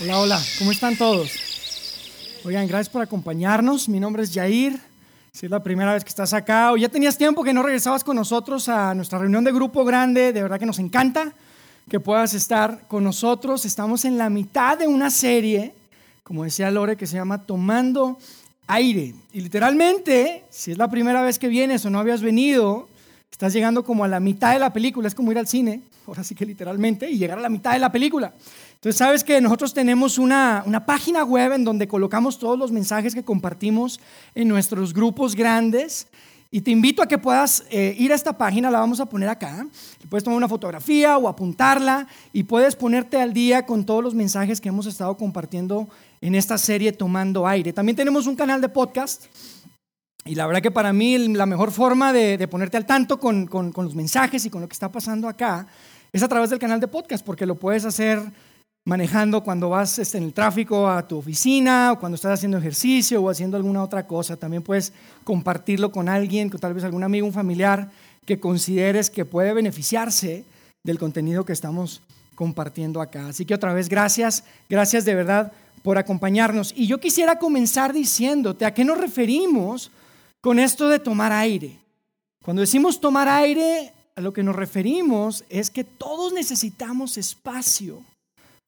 Hola, hola, ¿cómo están todos? Oigan, gracias por acompañarnos. Mi nombre es Jair. Si es la primera vez que estás acá o ya tenías tiempo que no regresabas con nosotros a nuestra reunión de grupo grande, de verdad que nos encanta que puedas estar con nosotros. Estamos en la mitad de una serie, como decía Lore, que se llama Tomando Aire. Y literalmente, si es la primera vez que vienes o no habías venido, estás llegando como a la mitad de la película. Es como ir al cine, ahora sí que literalmente, y llegar a la mitad de la película. Entonces, sabes que nosotros tenemos una, página web en donde colocamos todos los mensajes que compartimos en nuestros grupos grandes. Y te invito a que puedas eh, ir a esta página, la vamos a poner acá. puedes tomar una fotografía o apuntarla y puedes ponerte al día con todos los mensajes que hemos estado compartiendo en esta serie Tomando Aire. También tenemos un canal de podcast. Y la verdad que para mí la mejor forma de, ponerte al tanto con, los mensajes y con lo que está pasando acá es a través del canal de podcast, porque lo puedes hacer manejando cuando vas este, en el tráfico a tu oficina o cuando estás haciendo ejercicio o haciendo alguna otra cosa. También puedes compartirlo con alguien, con tal vez algún amigo, un familiar que consideres que puede beneficiarse del contenido que estamos compartiendo acá. Así que otra vez, gracias, gracias de verdad por acompañarnos. Y yo quisiera comenzar diciéndote a qué nos referimos con esto de tomar aire. Cuando decimos tomar aire, a lo que nos referimos es que todos necesitamos espacio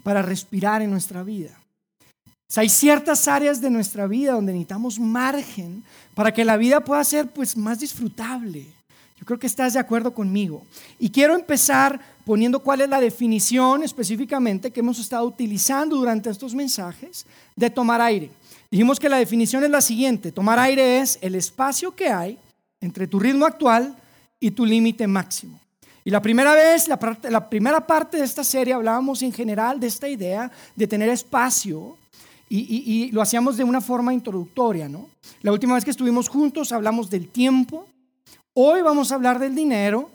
para respirar en nuestra vida. hay ciertas áreas de nuestra vida donde necesitamos margen para que la vida pueda ser pues, más disfrutable. Yo creo que estás de acuerdo conmigo. Y quiero empezar poniendo cuál es la definición específicamente que hemos estado utilizando durante estos mensajes de tomar aire. Dijimos que la definición es la siguiente. Tomar aire es el espacio que hay entre tu ritmo actual y tu límite máximo. Y la primera vez, la, primera parte de esta serie hablábamos en general de esta idea de tener espacio y, lo hacíamos de una forma introductoria, ¿no? La última vez que estuvimos juntos hablamos del tiempo, hoy vamos a hablar del dinero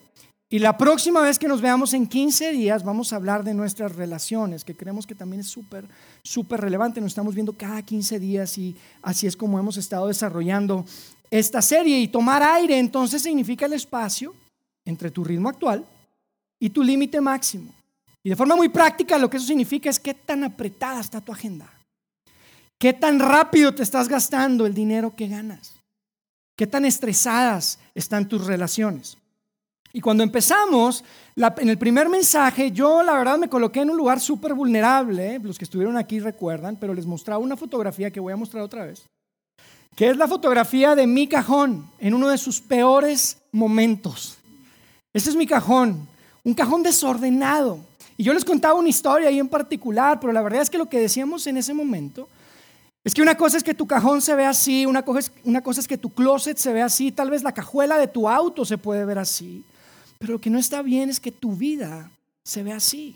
y la próxima vez que nos veamos en 15 días vamos a hablar de nuestras relaciones, que creemos que también es súper, súper relevante. Nos estamos viendo cada 15 días y así es como hemos estado desarrollando esta serie. Y tomar aire entonces significa el espacio entre tu ritmo actual y tu límite máximo. Y de forma muy práctica lo que eso significa es qué tan apretada está tu agenda. ¿Qué tan rápido te estás gastando el dinero que ganas? ¿Qué tan estresadas están tus relaciones? Y cuando empezamos, en el primer mensaje, yo la verdad me coloqué en un lugar súper vulnerable, los que estuvieron aquí recuerdan, pero les mostraba una fotografía que voy a mostrar otra vez, que es la fotografía de mi cajón en uno de sus peores momentos. Ese es mi cajón, un cajón desordenado. Y yo les contaba una historia ahí en particular, pero la verdad es que lo que decíamos en ese momento es que una cosa es que tu cajón se ve así, una cosa es, una cosa es que tu closet se ve así, tal vez la cajuela de tu auto se puede ver así, pero lo que no está bien es que tu vida se ve así.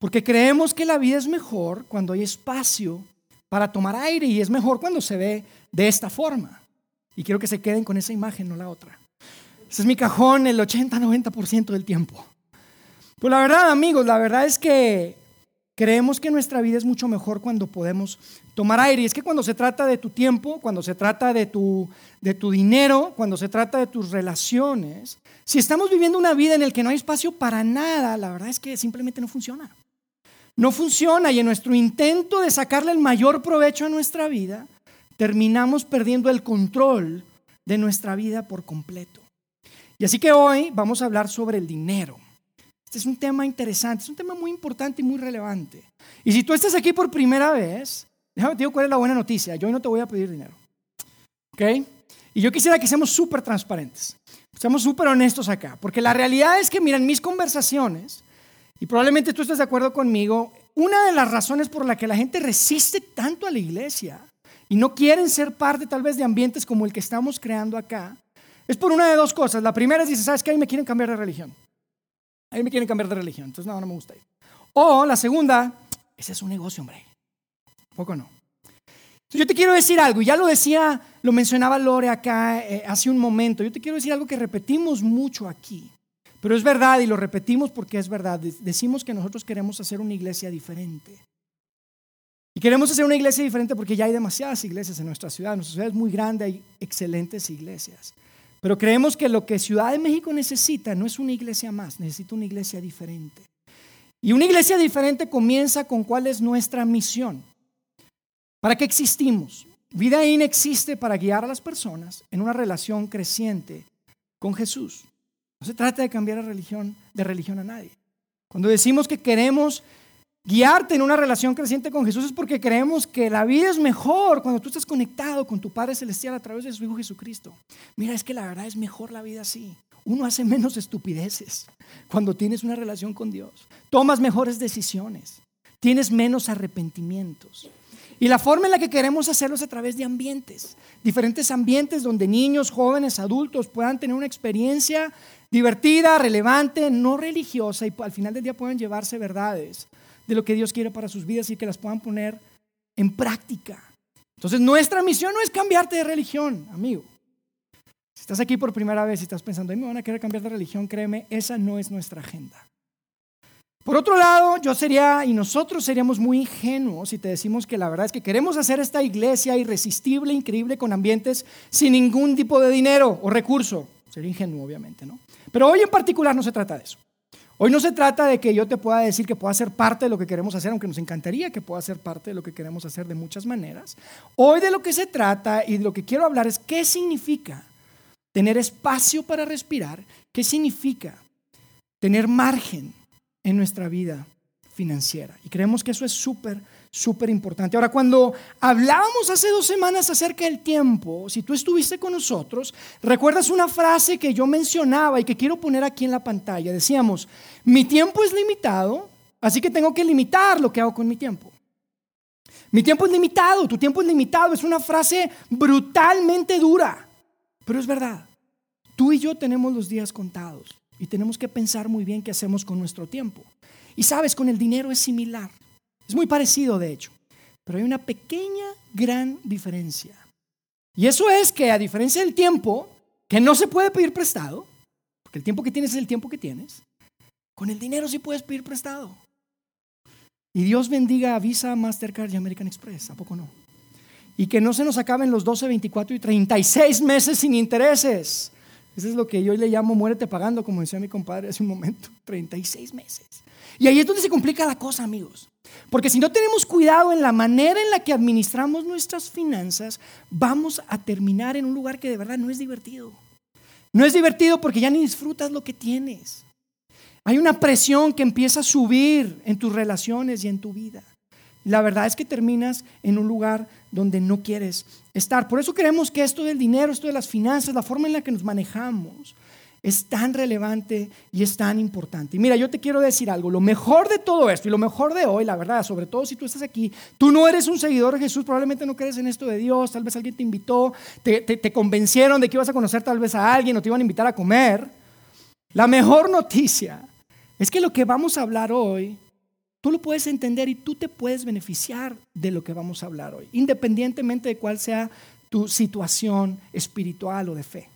Porque creemos que la vida es mejor cuando hay espacio para tomar aire y es mejor cuando se ve de esta forma. Y quiero que se queden con esa imagen, no la otra. Ese es mi cajón el 80-90% del tiempo. Pues la verdad, amigos, la verdad es que creemos que nuestra vida es mucho mejor cuando podemos tomar aire. Y es que cuando se trata de tu tiempo, cuando se trata de tu, de tu dinero, cuando se trata de tus relaciones, si estamos viviendo una vida en la que no hay espacio para nada, la verdad es que simplemente no funciona. No funciona y en nuestro intento de sacarle el mayor provecho a nuestra vida, terminamos perdiendo el control de nuestra vida por completo. Y así que hoy vamos a hablar sobre el dinero. Este es un tema interesante, es un tema muy importante y muy relevante. Y si tú estás aquí por primera vez, déjame te digo cuál es la buena noticia. Yo hoy no te voy a pedir dinero. ¿Ok? Y yo quisiera que seamos súper transparentes, seamos súper honestos acá, porque la realidad es que, mira, en mis conversaciones, y probablemente tú estés de acuerdo conmigo, una de las razones por la que la gente resiste tanto a la iglesia y no quieren ser parte tal vez de ambientes como el que estamos creando acá, es por una de dos cosas. La primera es, dice, ¿sabes qué? Ahí me quieren cambiar de religión. Ahí me quieren cambiar de religión. Entonces, no, no me gusta ir. O la segunda, ese es un negocio, hombre. Poco no. Yo te quiero decir algo, y ya lo decía, lo mencionaba Lore acá eh, hace un momento. Yo te quiero decir algo que repetimos mucho aquí. Pero es verdad y lo repetimos porque es verdad. Decimos que nosotros queremos hacer una iglesia diferente. Y queremos hacer una iglesia diferente porque ya hay demasiadas iglesias en nuestra ciudad. Nuestra ciudad es muy grande, hay excelentes iglesias. Pero creemos que lo que Ciudad de México necesita no es una iglesia más, necesita una iglesia diferente. Y una iglesia diferente comienza con cuál es nuestra misión. ¿Para qué existimos? Vida In existe para guiar a las personas en una relación creciente con Jesús. No se trata de cambiar religión, de religión a nadie. Cuando decimos que queremos guiarte en una relación creciente con Jesús es porque creemos que la vida es mejor cuando tú estás conectado con tu Padre Celestial a través de su Hijo Jesucristo. Mira, es que la verdad es mejor la vida así. Uno hace menos estupideces cuando tienes una relación con Dios. Tomas mejores decisiones. Tienes menos arrepentimientos. Y la forma en la que queremos hacerlo es a través de ambientes, diferentes ambientes donde niños, jóvenes, adultos puedan tener una experiencia divertida, relevante, no religiosa y al final del día puedan llevarse verdades de lo que Dios quiere para sus vidas y que las puedan poner en práctica. Entonces nuestra misión no es cambiarte de religión, amigo. Si estás aquí por primera vez y estás pensando, me van a querer cambiar de religión, créeme, esa no es nuestra agenda. Por otro lado, yo sería y nosotros seríamos muy ingenuos si te decimos que la verdad es que queremos hacer esta iglesia irresistible, increíble, con ambientes sin ningún tipo de dinero o recurso. Sería ingenuo, obviamente, ¿no? Pero hoy en particular no se trata de eso. Hoy no se trata de que yo te pueda decir que pueda ser parte de lo que queremos hacer, aunque nos encantaría que pueda ser parte de lo que queremos hacer de muchas maneras. Hoy de lo que se trata y de lo que quiero hablar es qué significa tener espacio para respirar, qué significa tener margen en nuestra vida financiera. Y creemos que eso es súper, súper importante. Ahora, cuando hablábamos hace dos semanas acerca del tiempo, si tú estuviste con nosotros, recuerdas una frase que yo mencionaba y que quiero poner aquí en la pantalla. Decíamos, mi tiempo es limitado, así que tengo que limitar lo que hago con mi tiempo. Mi tiempo es limitado, tu tiempo es limitado. Es una frase brutalmente dura, pero es verdad. Tú y yo tenemos los días contados y tenemos que pensar muy bien qué hacemos con nuestro tiempo. Y sabes, con el dinero es similar. Es muy parecido, de hecho. Pero hay una pequeña, gran diferencia. Y eso es que a diferencia del tiempo, que no se puede pedir prestado, porque el tiempo que tienes es el tiempo que tienes, con el dinero sí puedes pedir prestado. Y Dios bendiga a Visa, Mastercard y American Express, ¿a poco no? Y que no se nos acaben los 12, 24 y 36 meses sin intereses. Eso es lo que yo le llamo muérete pagando, como decía mi compadre hace un momento, 36 meses. Y ahí es donde se complica la cosa, amigos. Porque si no tenemos cuidado en la manera en la que administramos nuestras finanzas, vamos a terminar en un lugar que de verdad no es divertido. No es divertido porque ya ni disfrutas lo que tienes. Hay una presión que empieza a subir en tus relaciones y en tu vida. La verdad es que terminas en un lugar donde no quieres estar. Por eso creemos que esto del dinero, esto de las finanzas, la forma en la que nos manejamos, es tan relevante y es tan importante. Y mira, yo te quiero decir algo, lo mejor de todo esto y lo mejor de hoy, la verdad, sobre todo si tú estás aquí, tú no eres un seguidor de Jesús, probablemente no crees en esto de Dios, tal vez alguien te invitó, te, te convencieron de que ibas a conocer tal vez a alguien o te iban a invitar a comer. La mejor noticia es que lo que vamos a hablar hoy Tú lo puedes entender y tú te puedes beneficiar de lo que vamos a hablar hoy, independientemente de cuál sea tu situación espiritual o de fe.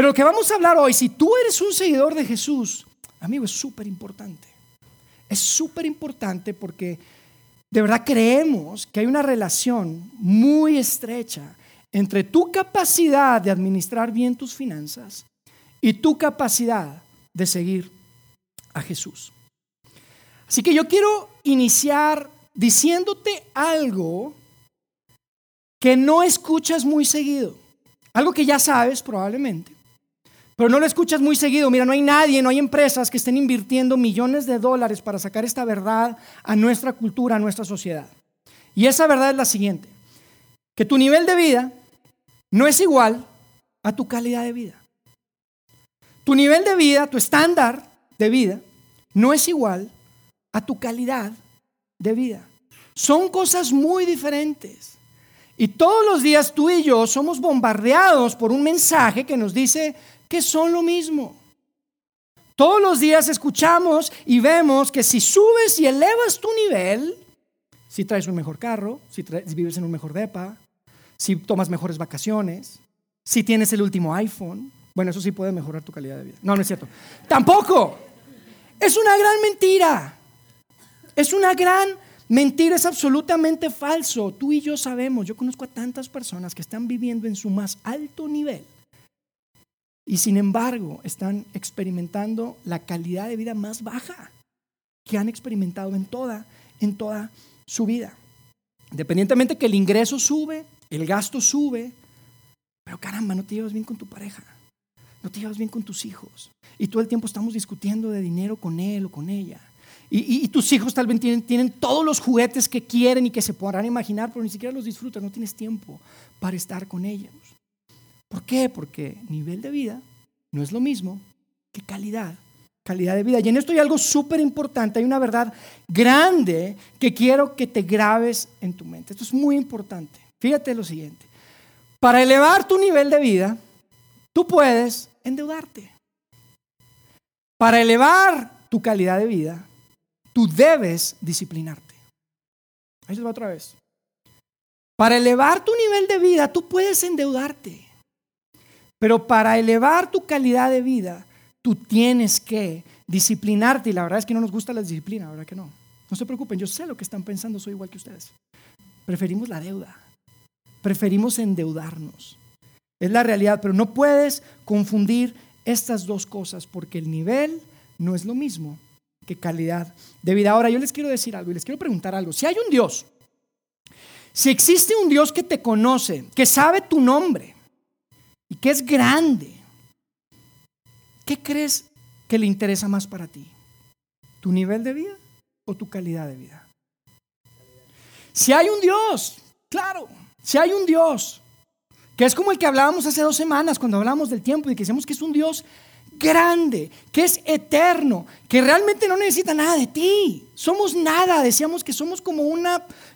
Pero lo que vamos a hablar hoy, si tú eres un seguidor de Jesús, amigo, es súper importante. Es súper importante porque de verdad creemos que hay una relación muy estrecha entre tu capacidad de administrar bien tus finanzas y tu capacidad de seguir a Jesús. Así que yo quiero iniciar diciéndote algo que no escuchas muy seguido. Algo que ya sabes probablemente, pero no lo escuchas muy seguido. Mira, no hay nadie, no hay empresas que estén invirtiendo millones de dólares para sacar esta verdad a nuestra cultura, a nuestra sociedad. Y esa verdad es la siguiente, que tu nivel de vida no es igual a tu calidad de vida. Tu nivel de vida, tu estándar de vida, no es igual a tu calidad de vida. Son cosas muy diferentes. Y todos los días tú y yo somos bombardeados por un mensaje que nos dice que son lo mismo. Todos los días escuchamos y vemos que si subes y elevas tu nivel, si traes un mejor carro, si, vives en un mejor depa, si tomas mejores vacaciones, si tienes el último iPhone, bueno, eso sí puede mejorar tu calidad de vida. No, no es cierto. Tampoco. Es una gran mentira. Es una gran mentira, es absolutamente falso. Tú y yo sabemos, yo conozco a tantas personas que están viviendo en su más alto nivel y sin embargo están experimentando la calidad de vida más baja. que han experimentado en toda, en toda su vida. Independientemente que el ingreso sube, el gasto sube, pero caramba, no te llevas bien con tu pareja, no te llevas bien con tus hijos. Y todo el tiempo estamos discutiendo de dinero con él o con ella. Y, tus hijos tal vez tienen, tienen, todos los juguetes que quieren y que se podrán imaginar, pero ni siquiera los disfrutan, no tienes tiempo para estar con ellos. ¿Por qué? Porque nivel de vida no es lo mismo que calidad, calidad de vida. Y en esto hay algo súper importante, hay una verdad grande que quiero que te grabes en tu mente. Esto es muy importante. Fíjate lo siguiente. Para elevar tu nivel de vida, tú puedes endeudarte. Para elevar tu calidad de vida, tú debes disciplinarte. Ahí se va otra vez. Para elevar tu nivel de vida, tú puedes endeudarte. Pero para elevar tu calidad de vida, tú tienes que disciplinarte. Y la verdad es que no nos gusta la disciplina, ¿verdad que no? No se preocupen, yo sé lo que están pensando, soy igual que ustedes. Preferimos la deuda. Preferimos endeudarnos. Es la realidad, pero no puedes confundir estas dos cosas porque el nivel no es lo mismo que calidad de vida. Ahora yo les quiero decir algo y les quiero preguntar algo. Si hay un Dios, si existe un Dios que te conoce, que sabe tu nombre y que es grande, ¿qué crees que le interesa más para ti? ¿Tu nivel de vida o tu calidad de vida? Si hay un Dios, claro, si hay un Dios, que es como el que hablábamos hace dos semanas cuando hablábamos del tiempo y que decíamos que es un Dios grande, que es eterno, que realmente no necesita nada de ti. Somos nada, decíamos que somos como un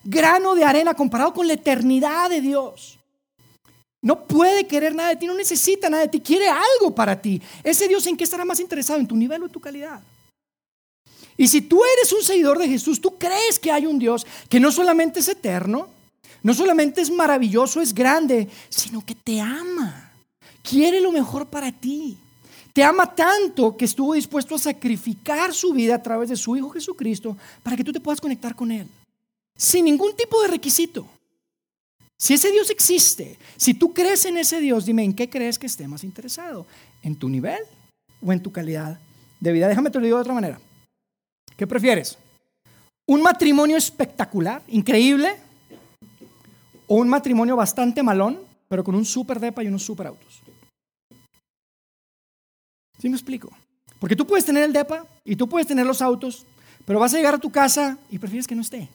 grano de arena comparado con la eternidad de Dios. No puede querer nada de ti, no necesita nada de ti, quiere algo para ti. Ese Dios en qué estará más interesado, en tu nivel o en tu calidad. Y si tú eres un seguidor de Jesús, tú crees que hay un Dios que no solamente es eterno, no solamente es maravilloso, es grande, sino que te ama, quiere lo mejor para ti. Te ama tanto que estuvo dispuesto a sacrificar su vida a través de su Hijo Jesucristo para que tú te puedas conectar con Él. Sin ningún tipo de requisito. Si ese Dios existe, si tú crees en ese Dios, dime en qué crees que esté más interesado. ¿En tu nivel o en tu calidad de vida? Déjame te lo digo de otra manera. ¿Qué prefieres? ¿Un matrimonio espectacular, increíble? ¿O un matrimonio bastante malón, pero con un super depa y unos super autos? ¿Sí me explico? Porque tú puedes tener el DEPA y tú puedes tener los autos, pero vas a llegar a tu casa y prefieres que no esté.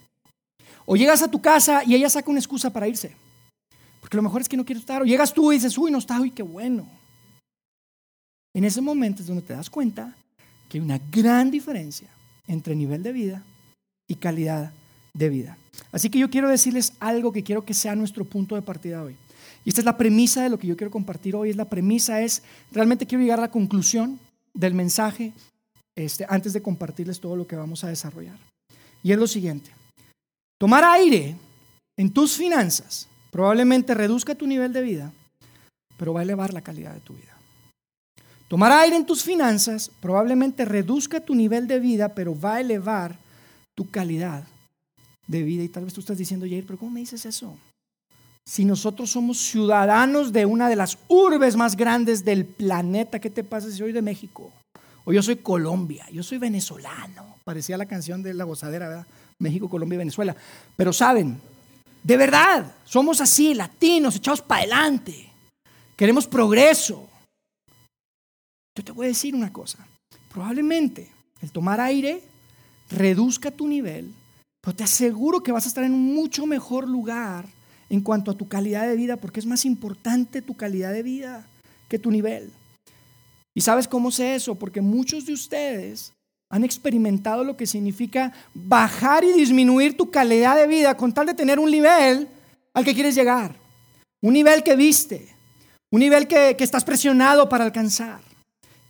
O llegas a tu casa y ella saca una excusa para irse. Porque lo mejor es que no quiere estar. O llegas tú y dices, uy, no está, uy, qué bueno. En ese momento es donde te das cuenta que hay una gran diferencia entre nivel de vida y calidad de vida. Así que yo quiero decirles algo que quiero que sea nuestro punto de partida hoy. Y esta es la premisa de lo que yo quiero compartir hoy. Es la premisa es, realmente quiero llegar a la conclusión del mensaje este, antes de compartirles todo lo que vamos a desarrollar. Y es lo siguiente. Tomar aire en tus finanzas probablemente reduzca tu nivel de vida, pero va a elevar la calidad de tu vida. Tomar aire en tus finanzas probablemente reduzca tu nivel de vida, pero va a elevar tu calidad de vida. Y tal vez tú estás diciendo, Jair, pero ¿cómo me dices eso? si nosotros somos ciudadanos de una de las urbes más grandes del planeta, ¿qué te pasa si soy de México? O yo soy Colombia, yo soy venezolano. Parecía la canción de la gozadera, ¿verdad? México, Colombia y Venezuela. Pero saben, de verdad, somos así, latinos, echados para adelante. Queremos progreso. Yo te voy a decir una cosa. Probablemente el tomar aire reduzca tu nivel, pero te aseguro que vas a estar en un mucho mejor lugar en cuanto a tu calidad de vida, porque es más importante tu calidad de vida que tu nivel. ¿Y sabes cómo sé eso? Porque muchos de ustedes han experimentado lo que significa bajar y disminuir tu calidad de vida con tal de tener un nivel al que quieres llegar. Un nivel que viste, un nivel que, que estás presionado para alcanzar.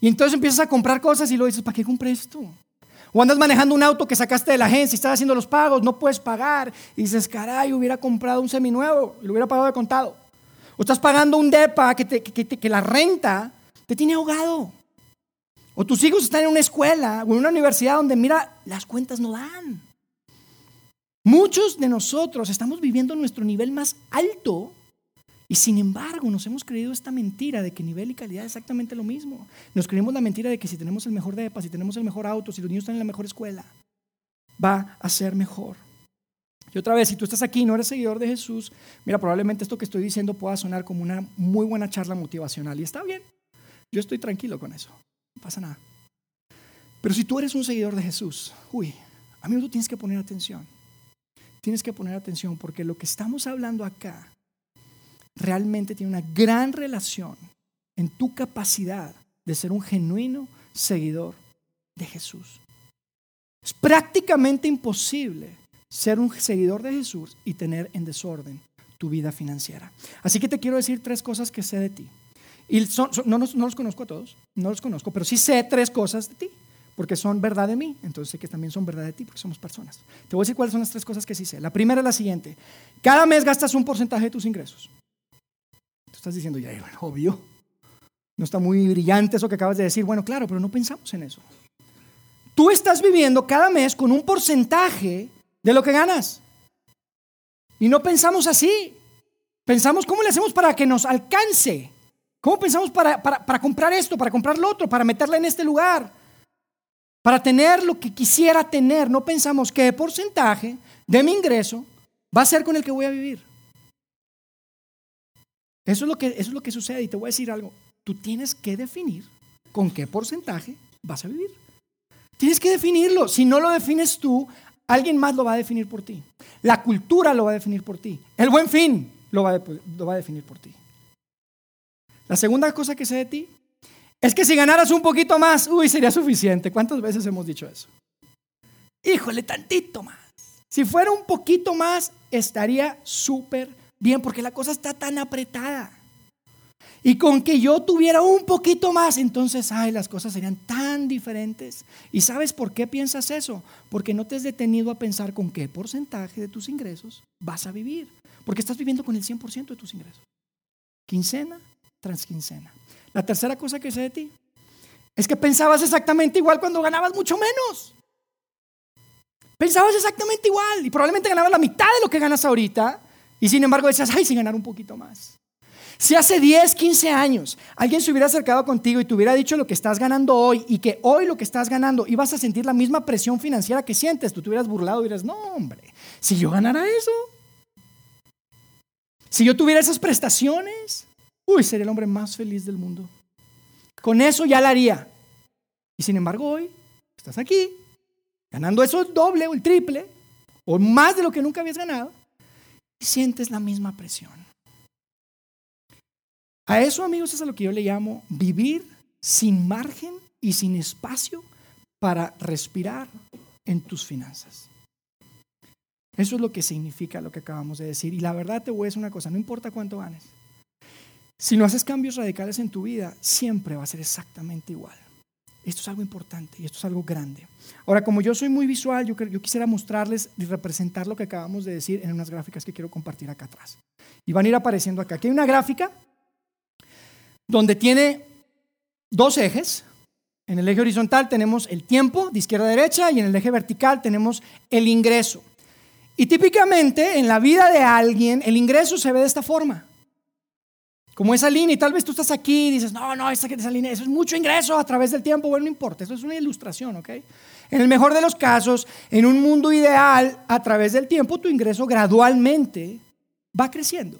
Y entonces empiezas a comprar cosas y lo dices, ¿para qué compré esto? O andas manejando un auto que sacaste de la agencia y estás haciendo los pagos, no puedes pagar. Y dices, caray, hubiera comprado un seminuevo y lo hubiera pagado de contado. O estás pagando un DEPA que, que la renta te tiene ahogado. O tus hijos están en una escuela o en una universidad donde, mira, las cuentas no dan. Muchos de nosotros estamos viviendo nuestro nivel más alto y sin embargo, nos hemos creído esta mentira de que nivel y calidad es exactamente lo mismo. Nos creemos la mentira de que si tenemos el mejor depa, si tenemos el mejor auto, si los niños están en la mejor escuela, va a ser mejor. Y otra vez, si tú estás aquí y no eres seguidor de Jesús, mira, probablemente esto que estoy diciendo pueda sonar como una muy buena charla motivacional. Y está bien, yo estoy tranquilo con eso, no pasa nada. Pero si tú eres un seguidor de Jesús, uy, a mí tú tienes que poner atención. Tienes que poner atención porque lo que estamos hablando acá realmente tiene una gran relación en tu capacidad de ser un genuino seguidor de Jesús. Es prácticamente imposible ser un seguidor de Jesús y tener en desorden tu vida financiera. Así que te quiero decir tres cosas que sé de ti. Y no, los conozco a todos, no los conozco, pero sí sé tres cosas de ti, porque son verdad de mí, entonces sé que también son verdad de ti, porque somos personas. Te voy a decir cuáles son las tres cosas que sí sé. La primera es la siguiente, cada mes gastas un porcentaje de tus ingresos. Tú estás diciendo, ya, bueno, obvio, no está muy brillante eso que acabas de decir. Bueno, claro, pero no pensamos en eso. Tú estás viviendo cada mes con un porcentaje de lo que ganas. Y no pensamos así. Pensamos cómo le hacemos para que nos alcance. ¿Cómo pensamos para, para, comprar esto, para comprar lo otro, para meterla en este lugar? Para tener lo que quisiera tener. No pensamos qué porcentaje de mi ingreso va a ser con el que voy a vivir. Eso es lo que, eso es lo que sucede. Y te voy a decir algo tú tienes que definir con qué porcentaje vas a vivir. Tienes que definirlo. Si no lo defines tú, alguien más lo va a definir por ti. La cultura lo va a definir por ti. El buen fin lo va, a, definir por ti. La segunda cosa que sé de ti es que si ganaras un poquito más, uy, sería suficiente. ¿Cuántas veces hemos dicho eso? Híjole, tantito más. Si fuera un poquito más, estaría súper bien, porque la cosa está tan apretada. Y con que yo tuviera un poquito más, entonces, ay, las cosas serían tan diferentes. ¿Y sabes por qué piensas eso? Porque no te has detenido a pensar con qué porcentaje de tus ingresos vas a vivir. Porque estás viviendo con el 100% de tus ingresos. Quincena tras quincena. La tercera cosa que sé de ti es que pensabas exactamente igual cuando ganabas mucho menos. Pensabas exactamente igual y probablemente ganabas la mitad de lo que ganas ahorita y sin embargo decías, ay, si ganar un poquito más. Si hace 10, 15 años alguien se hubiera acercado contigo y te hubiera dicho lo que estás ganando hoy y que hoy lo que estás ganando ibas a sentir la misma presión financiera que sientes, tú te hubieras burlado y hubieras, no hombre, si yo ganara eso, si yo tuviera esas prestaciones, uy, sería el hombre más feliz del mundo. Con eso ya la haría. Y sin embargo hoy estás aquí, ganando eso doble o el triple, o más de lo que nunca habías ganado, y sientes la misma presión. A eso, amigos, es a lo que yo le llamo vivir sin margen y sin espacio para respirar en tus finanzas. Eso es lo que significa lo que acabamos de decir. Y la verdad te voy a decir una cosa, no importa cuánto ganes. Si no haces cambios radicales en tu vida, siempre va a ser exactamente igual. Esto es algo importante y esto es algo grande. Ahora, como yo soy muy visual, yo, quisiera mostrarles y representar lo que acabamos de decir en unas gráficas que quiero compartir acá atrás. Y van a ir apareciendo acá. Aquí hay una gráfica donde tiene dos ejes. En el eje horizontal tenemos el tiempo de izquierda a derecha y en el eje vertical tenemos el ingreso. Y típicamente en la vida de alguien el ingreso se ve de esta forma. Como esa línea, y tal vez tú estás aquí y dices, no, no, esa, esa línea, eso es mucho ingreso a través del tiempo. Bueno, no importa, eso es una ilustración, ¿ok? En el mejor de los casos, en un mundo ideal, a través del tiempo, tu ingreso gradualmente va creciendo.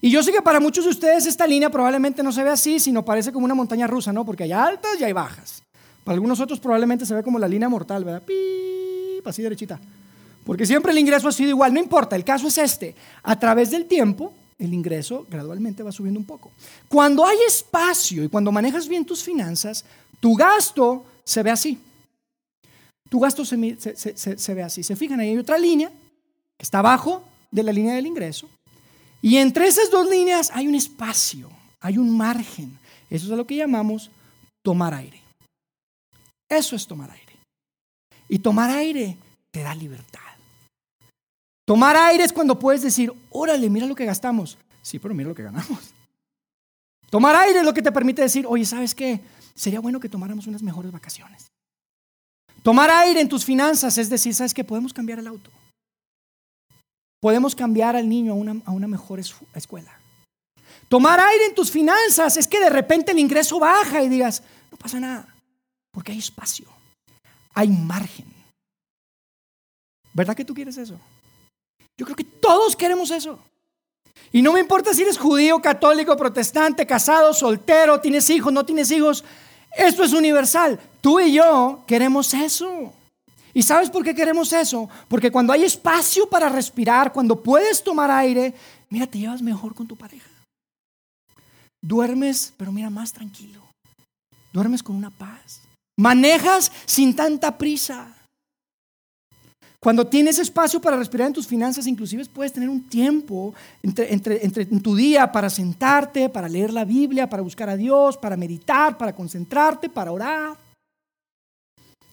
Y yo sé que para muchos de ustedes esta línea probablemente no se ve así, sino parece como una montaña rusa, ¿no? Porque hay altas y hay bajas. Para algunos otros probablemente se ve como la línea mortal, ¿verdad? Pip, así derechita. Porque siempre el ingreso ha sido igual, no importa, el caso es este. A través del tiempo, el ingreso gradualmente va subiendo un poco. Cuando hay espacio y cuando manejas bien tus finanzas, tu gasto se ve así. Tu gasto se, se ve así. Se fijan, ahí hay otra línea que está abajo de la línea del ingreso y entre esas dos líneas hay un espacio, hay un margen. Eso es lo que llamamos tomar aire. Eso es tomar aire. Y tomar aire te da libertad. Tomar aire es cuando puedes decir, órale, mira lo que gastamos. Sí, pero mira lo que ganamos. Tomar aire es lo que te permite decir, oye, ¿sabes qué? Sería bueno que tomáramos unas mejores vacaciones. Tomar aire en tus finanzas es decir, ¿sabes qué? Podemos cambiar el auto. Podemos cambiar al niño a una, a una mejor escuela. Tomar aire en tus finanzas es que de repente el ingreso baja y digas, no pasa nada, porque hay espacio, hay margen. ¿Verdad que tú quieres eso? Yo creo que todos queremos eso. Y no me importa si eres judío, católico, protestante, casado, soltero, tienes hijos, no tienes hijos. Esto es universal. Tú y yo queremos eso. ¿Y sabes por qué queremos eso? Porque cuando hay espacio para respirar, cuando puedes tomar aire, mira, te llevas mejor con tu pareja. Duermes, pero mira, más tranquilo. Duermes con una paz. Manejas sin tanta prisa. Cuando tienes espacio para respirar en tus finanzas, inclusive puedes tener un tiempo entre, en tu día para sentarte, para leer la Biblia, para buscar a Dios, para meditar, para concentrarte, para orar.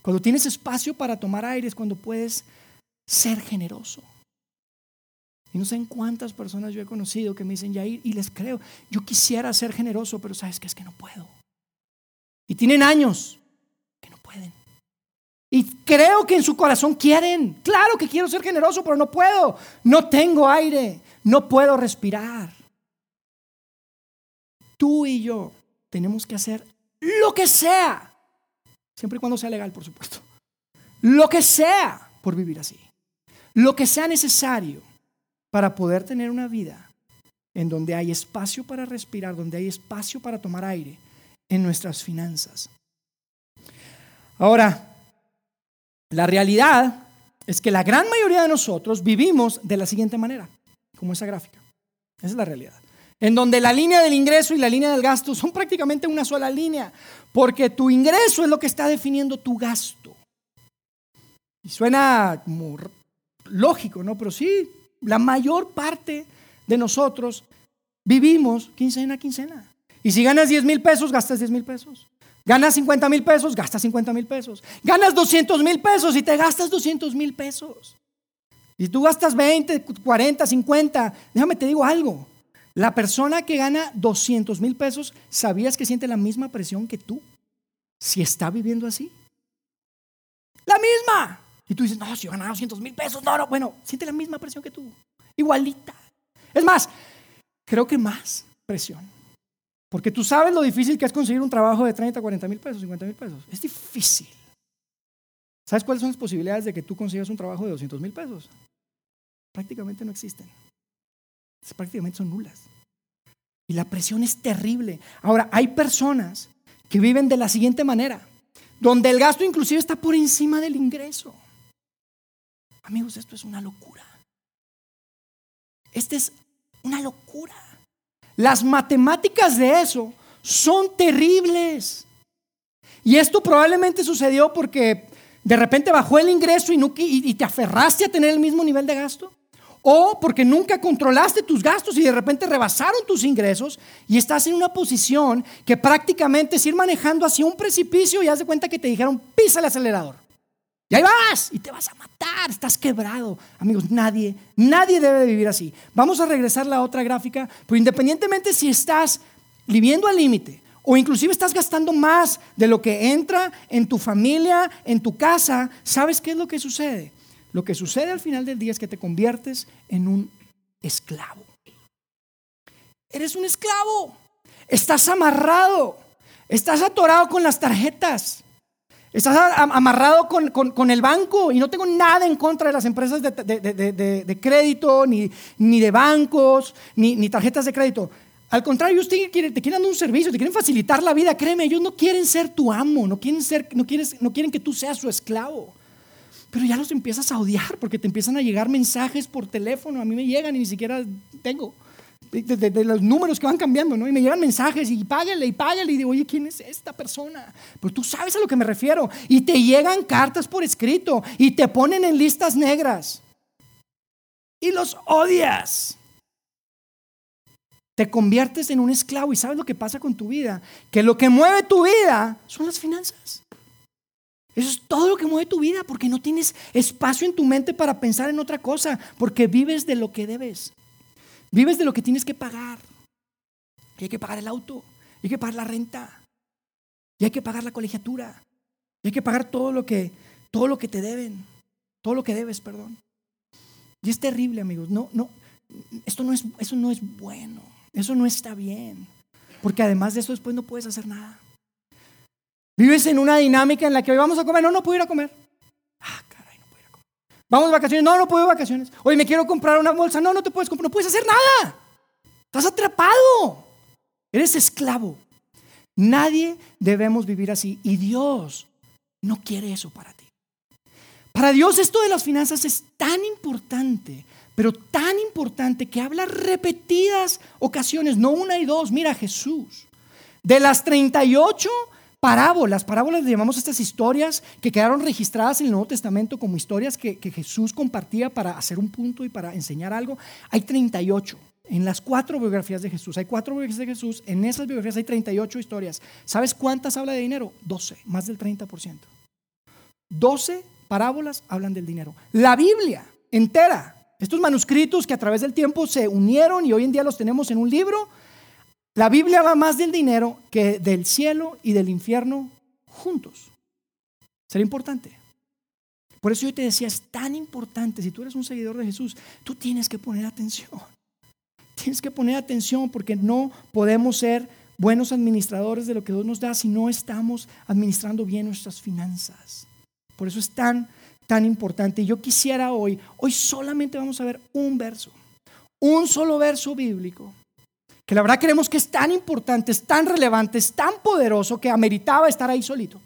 Cuando tienes espacio para tomar aire es cuando puedes ser generoso. Y no sé en cuántas personas yo he conocido que me dicen, Yair, y les creo, yo quisiera ser generoso, pero sabes que es que no puedo. Y tienen años que no pueden. Y creo que en su corazón quieren. Claro que quiero ser generoso, pero no puedo. No tengo aire. No puedo respirar. Tú y yo tenemos que hacer lo que sea. Siempre y cuando sea legal, por supuesto. Lo que sea por vivir así. Lo que sea necesario para poder tener una vida en donde hay espacio para respirar, donde hay espacio para tomar aire en nuestras finanzas. Ahora, la realidad es que la gran mayoría de nosotros vivimos de la siguiente manera, como esa gráfica. Esa es la realidad. En donde la línea del ingreso y la línea del gasto son prácticamente una sola línea, porque tu ingreso es lo que está definiendo tu gasto. Y suena como lógico, ¿no? Pero sí, la mayor parte de nosotros vivimos quincena a quincena. Y si ganas 10 mil pesos, gastas 10 mil pesos. Ganas 50 mil pesos, gastas 50 mil pesos. Ganas 200 mil pesos y te gastas 200 mil pesos. Y tú gastas 20, 40, 50. Déjame te digo algo. La persona que gana 200 mil pesos, ¿sabías que siente la misma presión que tú? Si está viviendo así. La misma. Y tú dices, no, si yo ganaba 200 mil pesos, no, no. Bueno, siente la misma presión que tú. Igualita. Es más, creo que más presión. Porque tú sabes lo difícil que es conseguir un trabajo de 30, 40 mil pesos, 50 mil pesos. Es difícil. ¿Sabes cuáles son las posibilidades de que tú consigas un trabajo de 200 mil pesos? Prácticamente no existen. Prácticamente son nulas. Y la presión es terrible. Ahora, hay personas que viven de la siguiente manera, donde el gasto inclusive está por encima del ingreso. Amigos, esto es una locura. Esta es una locura. Las matemáticas de eso son terribles. Y esto probablemente sucedió porque de repente bajó el ingreso y, y, te aferraste a tener el mismo nivel de gasto. O porque nunca controlaste tus gastos y de repente rebasaron tus ingresos y estás en una posición que prácticamente es ir manejando hacia un precipicio y haz de cuenta que te dijeron pisa el acelerador. Y ahí vas y te vas a matar, estás quebrado. Amigos, nadie, nadie debe vivir así. Vamos a regresar a la otra gráfica, pero independientemente si estás viviendo al límite o inclusive estás gastando más de lo que entra en tu familia, en tu casa, ¿sabes qué es lo que sucede? Lo que sucede al final del día es que te conviertes en un esclavo. Eres un esclavo. Estás amarrado. Estás atorado con las tarjetas. Estás amarrado con, el banco y no tengo nada en contra de las empresas de, crédito, ni, ni, de bancos, ni, tarjetas de crédito. Al contrario, quiere, te quieren dar un servicio, te quieren facilitar la vida, créeme, ellos no quieren ser tu amo, no quieren, ser, no, no quieren que tú seas su esclavo. Pero ya los empiezas a odiar porque te empiezan a llegar mensajes por teléfono, a mí me llegan y ni siquiera tengo de, los números que van cambiando, ¿no? Y me llegan mensajes y págale y págale y digo, oye, ¿quién es esta persona? Pues tú sabes a lo que me refiero. Y te llegan cartas por escrito y te ponen en listas negras. Y los odias. Te conviertes en un esclavo y sabes lo que pasa con tu vida. Que lo que mueve tu vida son las finanzas. Eso es todo lo que mueve tu vida porque no tienes espacio en tu mente para pensar en otra cosa, porque vives de lo que debes. Vives de lo que tienes que pagar. Y hay que pagar el auto, y hay que pagar la renta, y hay que pagar la colegiatura, y hay que pagar todo lo que, todo lo que te deben, todo lo que debes, perdón. Y es terrible, amigos. No, no, esto no es, eso no es bueno. Eso no está bien. Porque además de eso después no puedes hacer nada. Vives en una dinámica en la que hoy vamos a comer. No, no puedo ir a comer. Vamos de vacaciones. No, no puedo de vacaciones. Oye, me quiero comprar una bolsa. No, no te puedes comprar. No puedes hacer nada. Estás atrapado. Eres esclavo. Nadie debemos vivir así. Y Dios no quiere eso para ti. Para Dios esto de las finanzas es tan importante, pero tan importante que habla repetidas ocasiones, no una y dos. Mira Jesús. De las 38 parábolas, parábolas le llamamos estas historias que quedaron registradas en el Nuevo Testamento como historias que, que Jesús compartía para hacer un punto y para enseñar algo. Hay 38 en las cuatro biografías de Jesús. Hay cuatro biografías de Jesús. En esas biografías hay 38 historias. ¿Sabes cuántas habla de dinero? 12, más del 30%. 12 parábolas hablan del dinero. La Biblia entera, estos manuscritos que a través del tiempo se unieron y hoy en día los tenemos en un libro, la Biblia va más del dinero que del cielo y del infierno juntos. Será importante. Por eso yo te decía, es tan importante, si tú eres un seguidor de Jesús, tú tienes que poner atención. Tienes que poner atención porque no podemos ser buenos administradores de lo que Dios nos da si no estamos administrando bien nuestras finanzas. Por eso es tan, tan importante. Y yo quisiera hoy, hoy solamente vamos a ver un verso, un solo verso bíblico, que la verdad creemos que es tan importante, es tan relevante, es tan poderoso que ameritaba estar ahí solito.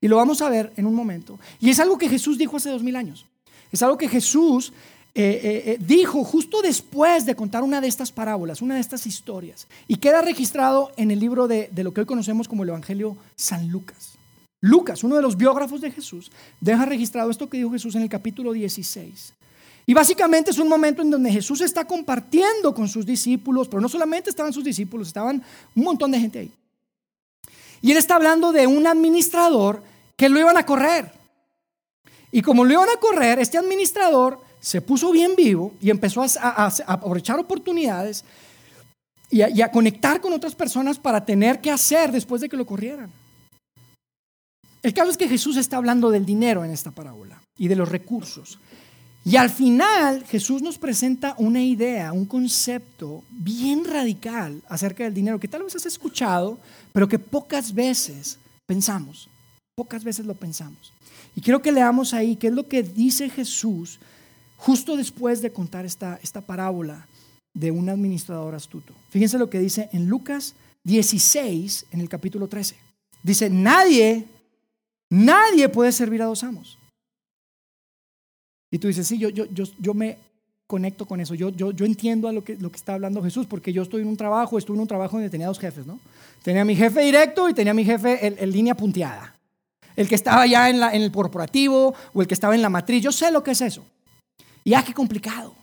Y lo vamos a ver en un momento. Y es algo que Jesús dijo hace dos mil años. Es algo que Jesús eh, eh, eh, dijo justo después de contar una de estas parábolas, una de estas historias, y queda registrado en el libro de, lo que hoy conocemos como el Evangelio San Lucas. Lucas, uno de los biógrafos de Jesús, deja registrado esto que dijo Jesús en el capítulo 16. Y básicamente es un momento en donde Jesús está compartiendo con sus discípulos, pero no solamente estaban sus discípulos, estaban un montón de gente ahí. Y él está hablando de un administrador que lo iban a correr. Y como lo iban a correr, este administrador se puso bien vivo y empezó a, aprovechar oportunidades y a, conectar con otras personas para tener que hacer después de que lo corrieran. El caso es que Jesús está hablando del dinero en esta parábola y de los recursos. Y al final Jesús nos presenta una idea, un concepto bien radical acerca del dinero que tal vez has escuchado, pero que pocas veces pensamos, pocas veces lo pensamos. Y quiero que leamos ahí qué es lo que dice Jesús justo después de contar esta, esta parábola de un administrador astuto. Fíjense lo que dice en Lucas 16, en el capítulo 13. Dice, nadie, nadie puede servir a dos amos. Y tú dices, sí, yo, yo, yo, me conecto con eso. Yo, yo, yo entiendo a lo que, lo que está hablando Jesús, porque yo estoy en un trabajo, estuve en un trabajo donde tenía dos jefes, ¿no? Tenía mi jefe directo y tenía mi jefe en, línea punteada. El que estaba ya en, la, en el corporativo o el que estaba en la matriz. Yo sé lo que es eso. Y ah, qué complicado.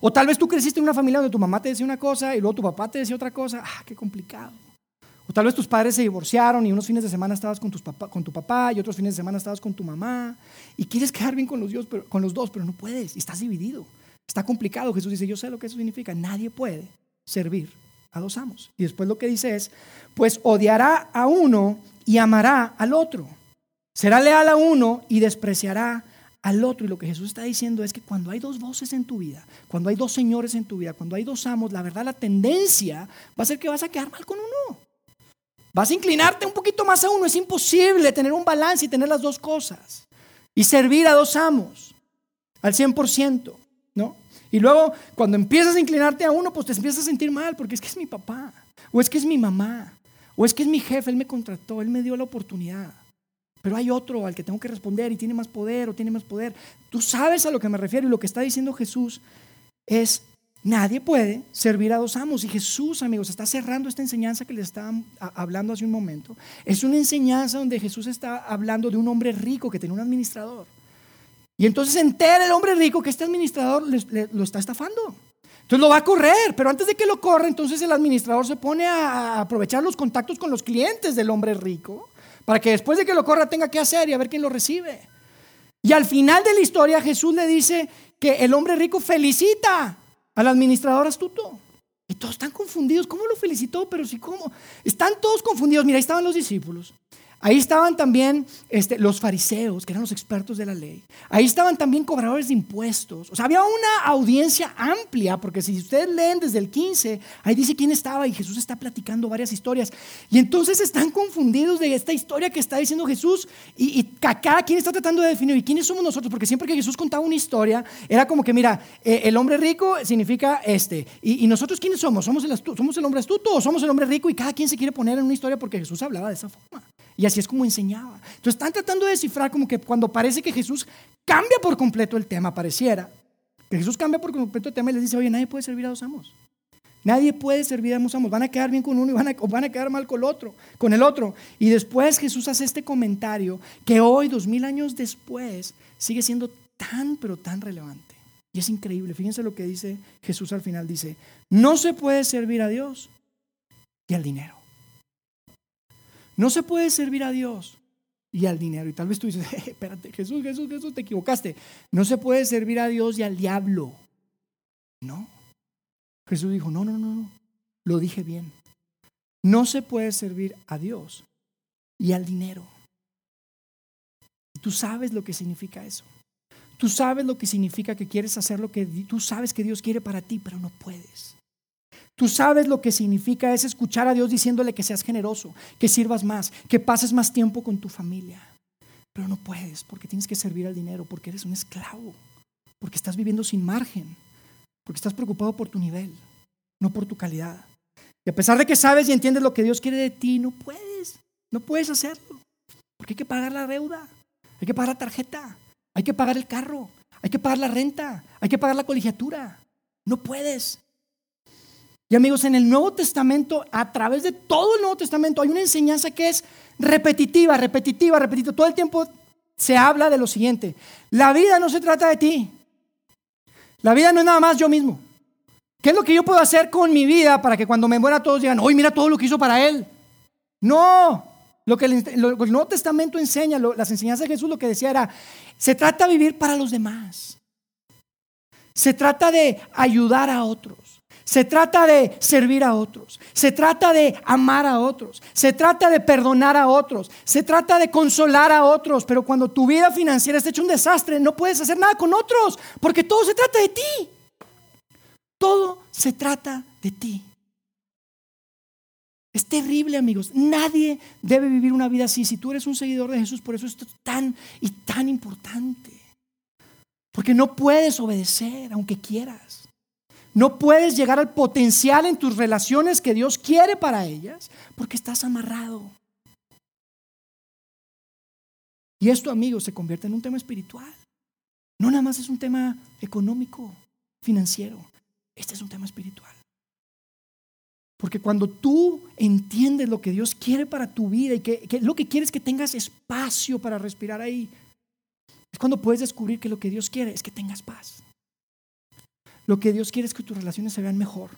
O tal vez tú creciste en una familia donde tu mamá te decía una cosa y luego tu papá te decía otra cosa. Ah, qué complicado. O tal vez tus padres se divorciaron y unos fines de semana estabas con, tus con tu papá y otros fines de semana estabas con tu mamá. Y quieres quedar bien con los, Dios, pero, con los dos, pero no puedes. Y estás dividido. Está complicado. Jesús dice, yo sé lo que eso significa. Nadie puede servir a dos amos. Y después lo que dice es, pues odiará a uno y amará al otro. Será leal a uno y despreciará al otro. Y lo que Jesús está diciendo es que cuando hay dos voces en tu vida, cuando hay dos señores en tu vida, cuando hay dos amos, la verdad la tendencia va a ser que vas a quedar mal con uno. Vas a inclinarte un poquito más a uno. Es imposible tener un balance y tener las dos cosas. Y servir a dos amos al 100%, ¿no? Y luego cuando empiezas a inclinarte a uno, pues te empiezas a sentir mal porque es que es mi papá, o es que es mi mamá, o es que es mi jefe, él me contrató, él me dio la oportunidad. Pero hay otro al que tengo que responder y tiene más poder o tiene más poder. Tú sabes a lo que me refiero y lo que está diciendo Jesús es, nadie puede servir a dos amos. Y Jesús, amigos, está cerrando esta enseñanza que les estaba hablando hace un momento. Es una enseñanza donde Jesús está hablando de un hombre rico que tiene un administrador. Y entonces entera el hombre rico que este administrador lo está estafando. Entonces lo va a correr, pero antes de que lo corra, entonces el administrador se pone a aprovechar los contactos con los clientes del hombre rico para que después de que lo corra tenga que hacer y a ver quién lo recibe. Y al final de la historia Jesús le dice que el hombre rico felicita al administrador astuto. Y todos están confundidos. ¿Cómo lo felicitó? Pero sí, ¿cómo? Están todos confundidos. Mira, ahí estaban los discípulos. Ahí estaban también este, los fariseos, que eran los expertos de la ley. Ahí estaban también cobradores de impuestos. O sea, había una audiencia amplia, porque si ustedes leen desde el 15, ahí dice quién estaba y Jesús está platicando varias historias. Y entonces están confundidos de esta historia que está diciendo Jesús y, y cada quien está tratando de definir, ¿y quiénes somos nosotros? Porque siempre que Jesús contaba una historia, era como que, mira, eh, el hombre rico significa este. Y, nosotros quiénes somos? ¿Somos el, ¿Somos el hombre astuto o somos el hombre rico? Y cada quien se quiere poner en una historia porque Jesús hablaba de esa forma. Y así es como enseñaba. Entonces están tratando de descifrar como que cuando parece que Jesús cambia por completo el tema, pareciera, que Jesús cambia por completo el tema y les dice, oye, nadie puede servir a dos amos. Nadie puede servir a dos amos. Van a quedar bien con uno y van a, o van a quedar mal con el otro. Con el otro. Y después Jesús hace este comentario que hoy, dos mil años después, sigue siendo tan, pero tan relevante. Y es increíble. Fíjense lo que dice Jesús al final. Dice, no se puede servir a Dios y al dinero. No se puede servir a Dios y al dinero. Y tal vez tú dices, eh, espérate, Jesús, Jesús, Jesús, te equivocaste. No se puede servir a Dios y al diablo. No. Jesús dijo, no, no, no, no. Lo dije bien. No se puede servir a Dios y al dinero. Tú sabes lo que significa eso. Tú sabes lo que significa que quieres hacer lo que tú sabes que Dios quiere para ti, pero no puedes. Tú sabes lo que significa es escuchar a Dios diciéndole que seas generoso, que sirvas más, que pases más tiempo con tu familia. Pero no puedes porque tienes que servir al dinero, porque eres un esclavo, porque estás viviendo sin margen, porque estás preocupado por tu nivel, no por tu calidad. Y a pesar de que sabes y entiendes lo que Dios quiere de ti, no puedes, no puedes hacerlo, porque hay que pagar la deuda, hay que pagar la tarjeta, hay que pagar el carro, hay que pagar la renta, hay que pagar la colegiatura. No puedes. Y amigos, en el Nuevo Testamento, a través de todo el Nuevo Testamento, hay una enseñanza que es repetitiva, repetitiva, repetitiva. Todo el tiempo se habla de lo siguiente. La vida no se trata de ti. La vida no es nada más yo mismo. ¿Qué es lo que yo puedo hacer con mi vida para que cuando me muera todos digan, hoy mira todo lo que hizo para él? No, lo que el, Nuevo Testamento enseña, las enseñanzas de Jesús lo que decía era, se trata de vivir para los demás. Se trata de ayudar a otros. Se trata de servir a otros. Se trata de amar a otros. Se trata de perdonar a otros. Se trata de consolar a otros. Pero cuando tu vida financiera está hecho un desastre, no puedes hacer nada con otros. Porque todo se trata de ti. Todo se trata de ti. Es terrible, amigos. Nadie debe vivir una vida así. Si tú eres un seguidor de Jesús, por eso esto es tan y tan importante. Porque no puedes obedecer aunque quieras. No puedes llegar al potencial en tus relaciones que Dios quiere para ellas porque estás amarrado. Y esto, amigos, se convierte en un tema espiritual. No nada más es un tema económico, financiero. Este es un tema espiritual. Porque cuando tú entiendes lo que Dios quiere para tu vida y que, lo que quieres es que tengas espacio para respirar ahí, es cuando puedes descubrir que lo que Dios quiere es que tengas paz. Lo que Dios quiere es que tus relaciones se vean mejor,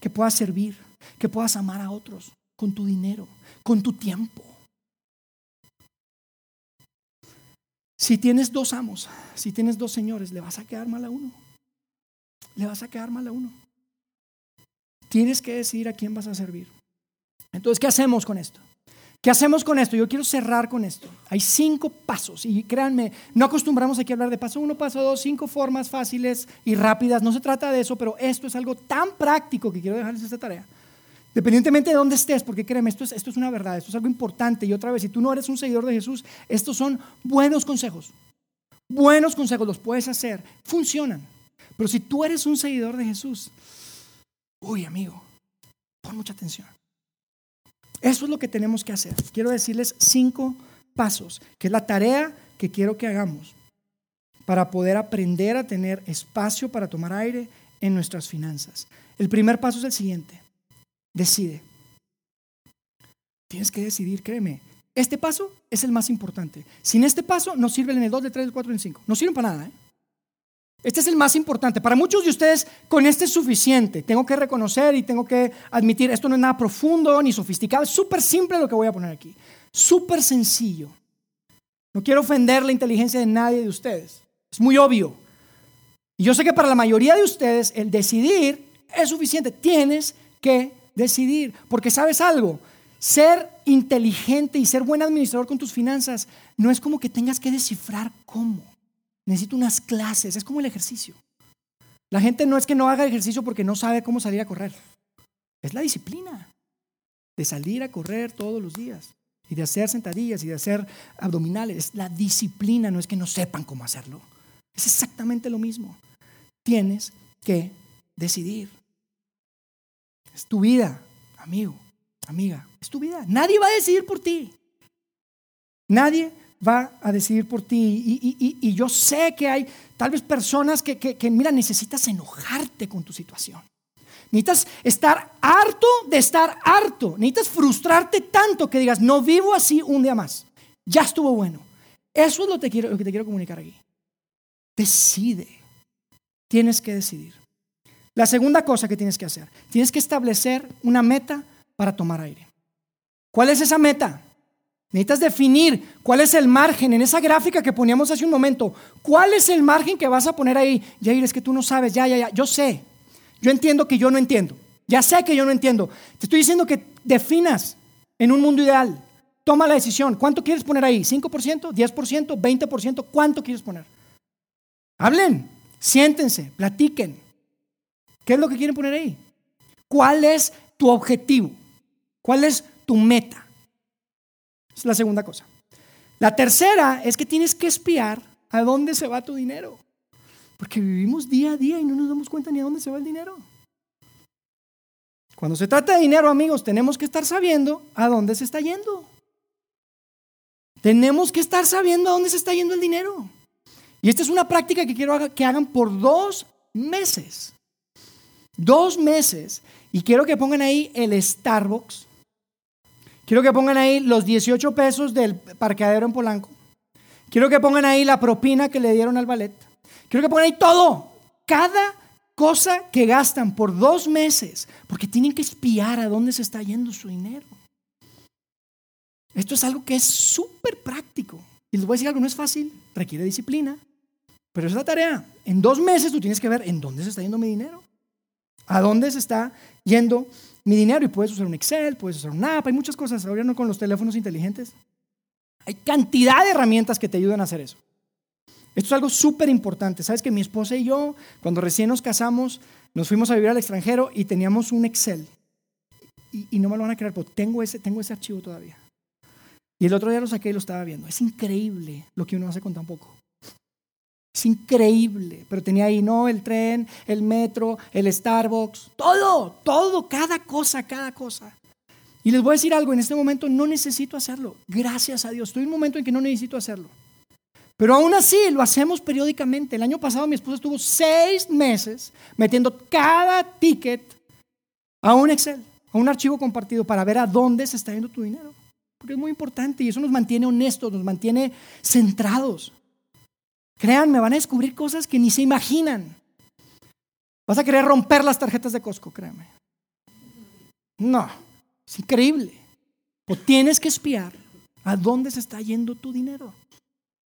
que puedas servir, que puedas amar a otros con tu dinero, con tu tiempo. Si tienes dos amos, si tienes dos señores, le vas a quedar mal a uno. Le vas a quedar mal a uno. Tienes que decidir a quién vas a servir. Entonces, ¿qué hacemos con esto? ¿Qué hacemos con esto? Yo quiero cerrar con esto. Hay cinco pasos y créanme, no acostumbramos aquí a hablar de paso uno, paso dos, cinco formas fáciles y rápidas. No se trata de eso, pero esto es algo tan práctico que quiero dejarles esta tarea. Dependientemente de dónde estés, porque créeme, esto es, esto es una verdad, esto es algo importante. Y otra vez, si tú no eres un seguidor de Jesús, estos son buenos consejos. Buenos consejos, los puedes hacer, funcionan. Pero si tú eres un seguidor de Jesús, uy amigo, pon mucha atención. Eso es lo que tenemos que hacer. Quiero decirles cinco pasos, que es la tarea que quiero que hagamos para poder aprender a tener espacio para tomar aire en nuestras finanzas. El primer paso es el siguiente. Decide. Tienes que decidir, créeme. Este paso es el más importante. Sin este paso no sirven en el 2, el 3, el 4, el 5. No sirven para nada. ¿eh? Este es el más importante. Para muchos de ustedes, con este es suficiente. Tengo que reconocer y tengo que admitir, esto no es nada profundo ni sofisticado. Es súper simple lo que voy a poner aquí. Súper sencillo. No quiero ofender la inteligencia de nadie de ustedes. Es muy obvio. Y yo sé que para la mayoría de ustedes el decidir es suficiente. Tienes que decidir. Porque sabes algo. Ser inteligente y ser buen administrador con tus finanzas no es como que tengas que descifrar cómo. Necesito unas clases, es como el ejercicio. La gente no es que no haga ejercicio porque no sabe cómo salir a correr. Es la disciplina de salir a correr todos los días y de hacer sentadillas y de hacer abdominales. Es la disciplina, no es que no sepan cómo hacerlo. Es exactamente lo mismo. Tienes que decidir. Es tu vida, amigo, amiga. Es tu vida. Nadie va a decidir por ti. Nadie va a decidir por ti. Y, yo sé que hay tal vez personas que, que, mira, necesitas enojarte con tu situación. Necesitas estar harto de estar harto. Necesitas frustrarte tanto que digas, no vivo así un día más. Ya estuvo bueno. Eso es lo, que quiero, lo que te quiero comunicar aquí. Decide. Tienes que decidir. La segunda cosa que tienes que hacer, tienes que establecer una meta para tomar aire. ¿Cuál es esa meta? Necesitas definir cuál es el margen en esa gráfica que poníamos hace un momento. ¿Cuál es el margen que vas a poner ahí? Jair, es que tú no sabes, ya, ya, ya, yo sé. Yo entiendo que yo no entiendo. Ya sé que yo no entiendo. Te estoy diciendo que definas en un mundo ideal. Toma la decisión. ¿Cuánto quieres poner ahí? ¿5%? ¿10%? ¿20%? ¿Cuánto quieres poner? Hablen, siéntense, platiquen. ¿Qué es lo que quieren poner ahí? ¿Cuál es tu objetivo? ¿Cuál es tu meta? Es la segunda cosa. La tercera es que tienes que espiar a dónde se va tu dinero. Porque vivimos día a día y no nos damos cuenta ni a dónde se va el dinero. Cuando se trata de dinero, amigos, tenemos que estar sabiendo a dónde se está yendo. Tenemos que estar sabiendo a dónde se está yendo el dinero. Y esta es una práctica que quiero que hagan por dos meses. Dos meses. Y quiero que pongan ahí el Starbucks Quiero que pongan ahí los 18 pesos del parqueadero en Polanco. Quiero que pongan ahí la propina que le dieron al ballet. Quiero que pongan ahí todo. Cada cosa que gastan por dos meses. Porque tienen que espiar a dónde se está yendo su dinero. Esto es algo que es súper práctico. Y les voy a decir algo, no es fácil, requiere disciplina. Pero es la tarea. En dos meses tú tienes que ver en dónde se está yendo mi dinero. A dónde se está yendo mi dinero y puedes usar un Excel, puedes usar un app, hay muchas cosas, ahora no con los teléfonos inteligentes. Hay cantidad de herramientas que te ayudan a hacer eso. Esto es algo súper importante. Sabes que mi esposa y yo, cuando recién nos casamos, nos fuimos a vivir al extranjero y teníamos un Excel. Y, no me lo van a creer, pero tengo ese, tengo ese archivo todavía. Y el otro día lo saqué y lo estaba viendo. Es increíble lo que uno hace con tan poco. Es increíble, pero tenía ahí, no, el tren, el metro, el Starbucks, todo, todo, cada cosa, cada cosa. Y les voy a decir algo, en este momento no necesito hacerlo, gracias a Dios, estoy en un momento en que no necesito hacerlo. Pero aún así lo hacemos periódicamente. El año pasado mi esposa estuvo seis meses metiendo cada ticket a un Excel, a un archivo compartido para ver a dónde se está yendo tu dinero. Porque es muy importante y eso nos mantiene honestos, nos mantiene centrados. Créanme, van a descubrir cosas que ni se imaginan. Vas a querer romper las tarjetas de Costco, créanme. No, es increíble. O tienes que espiar a dónde se está yendo tu dinero.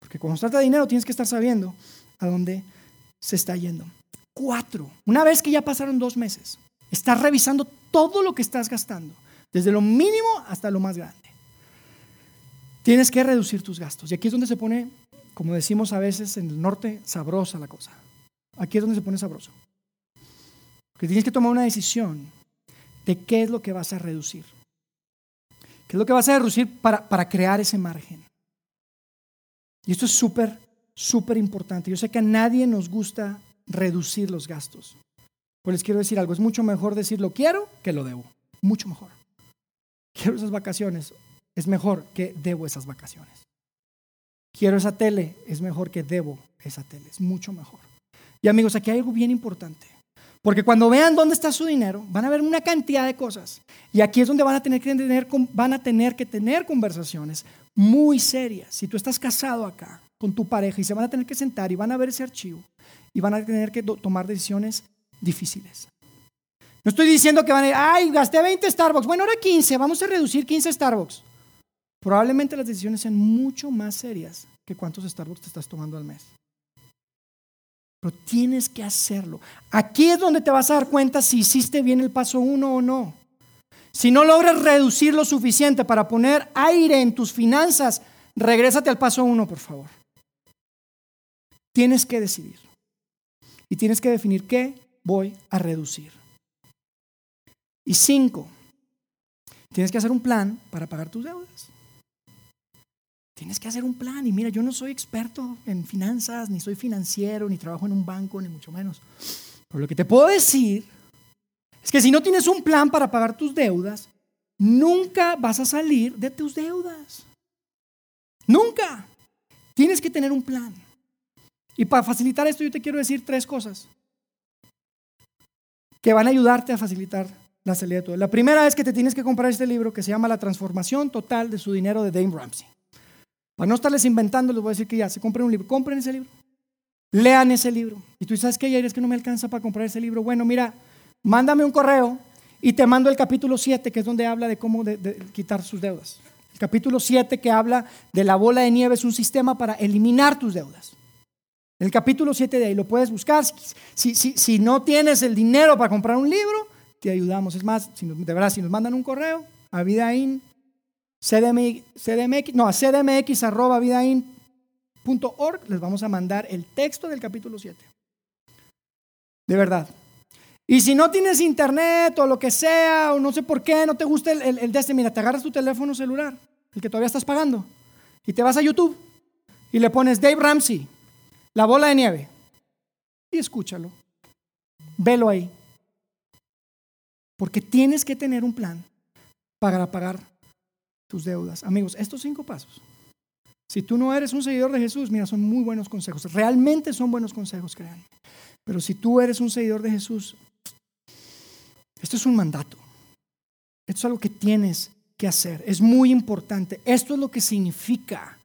Porque cuando se trata de dinero tienes que estar sabiendo a dónde se está yendo. Cuatro, una vez que ya pasaron dos meses, estás revisando todo lo que estás gastando, desde lo mínimo hasta lo más grande. Tienes que reducir tus gastos. Y aquí es donde se pone como decimos a veces en el norte, sabrosa la cosa. Aquí es donde se pone sabroso. Porque tienes que tomar una decisión de qué es lo que vas a reducir. ¿Qué es lo que vas a reducir para, para crear ese margen? Y esto es súper, súper importante. Yo sé que a nadie nos gusta reducir los gastos. Pues les quiero decir algo, es mucho mejor decir lo quiero que lo debo. Mucho mejor. Quiero esas vacaciones. Es mejor que debo esas vacaciones quiero esa tele, es mejor que debo esa tele, es mucho mejor. Y amigos, aquí hay algo bien importante. Porque cuando vean dónde está su dinero, van a ver una cantidad de cosas. Y aquí es donde van a tener que tener, van a tener, que tener conversaciones muy serias. Si tú estás casado acá con tu pareja y se van a tener que sentar y van a ver ese archivo y van a tener que tomar decisiones difíciles. No estoy diciendo que van a ir, ay, gasté 20 Starbucks. Bueno, ahora 15, vamos a reducir 15 Starbucks. Probablemente las decisiones sean mucho más serias que cuántos Starbucks te estás tomando al mes. Pero tienes que hacerlo. Aquí es donde te vas a dar cuenta si hiciste bien el paso uno o no. Si no logras reducir lo suficiente para poner aire en tus finanzas, regrésate al paso uno, por favor. Tienes que decidir. Y tienes que definir qué voy a reducir. Y cinco, tienes que hacer un plan para pagar tus deudas. Tienes que hacer un plan. Y mira, yo no soy experto en finanzas, ni soy financiero, ni trabajo en un banco, ni mucho menos. Pero lo que te puedo decir es que si no tienes un plan para pagar tus deudas, nunca vas a salir de tus deudas. Nunca. Tienes que tener un plan. Y para facilitar esto yo te quiero decir tres cosas que van a ayudarte a facilitar la salida de todo. La primera es que te tienes que comprar este libro que se llama La transformación total de su dinero de Dame Ramsey. Para no estarles inventando, les voy a decir que ya, se compren un libro, compren ese libro, lean ese libro. Y tú sabes que ya es que no me alcanza para comprar ese libro. Bueno, mira, mándame un correo y te mando el capítulo 7, que es donde habla de cómo quitar sus deudas. El capítulo 7 que habla de la bola de nieve es un sistema para eliminar tus deudas. El capítulo 7 de ahí lo puedes buscar. Si, si, si no tienes el dinero para comprar un libro, te ayudamos. Es más, si de verdad, si nos mandan un correo a Vidaín CDMX, no, a cdmx.vidain.org les vamos a mandar el texto del capítulo 7. De verdad. Y si no tienes internet o lo que sea, o no sé por qué, no te gusta el, el, de este, mira, te agarras tu teléfono celular, el que todavía estás pagando, y te vas a YouTube y le pones Dave Ramsey, la bola de nieve, y escúchalo. Velo ahí. Porque tienes que tener un plan para pagar tus deudas. Amigos, estos cinco pasos. Si tú no eres un seguidor de Jesús, mira, son muy buenos consejos. Realmente son buenos consejos, créanme. Pero si tú eres un seguidor de Jesús, esto es un mandato. Esto es algo que tienes que hacer. Es muy importante. Esto es lo que significa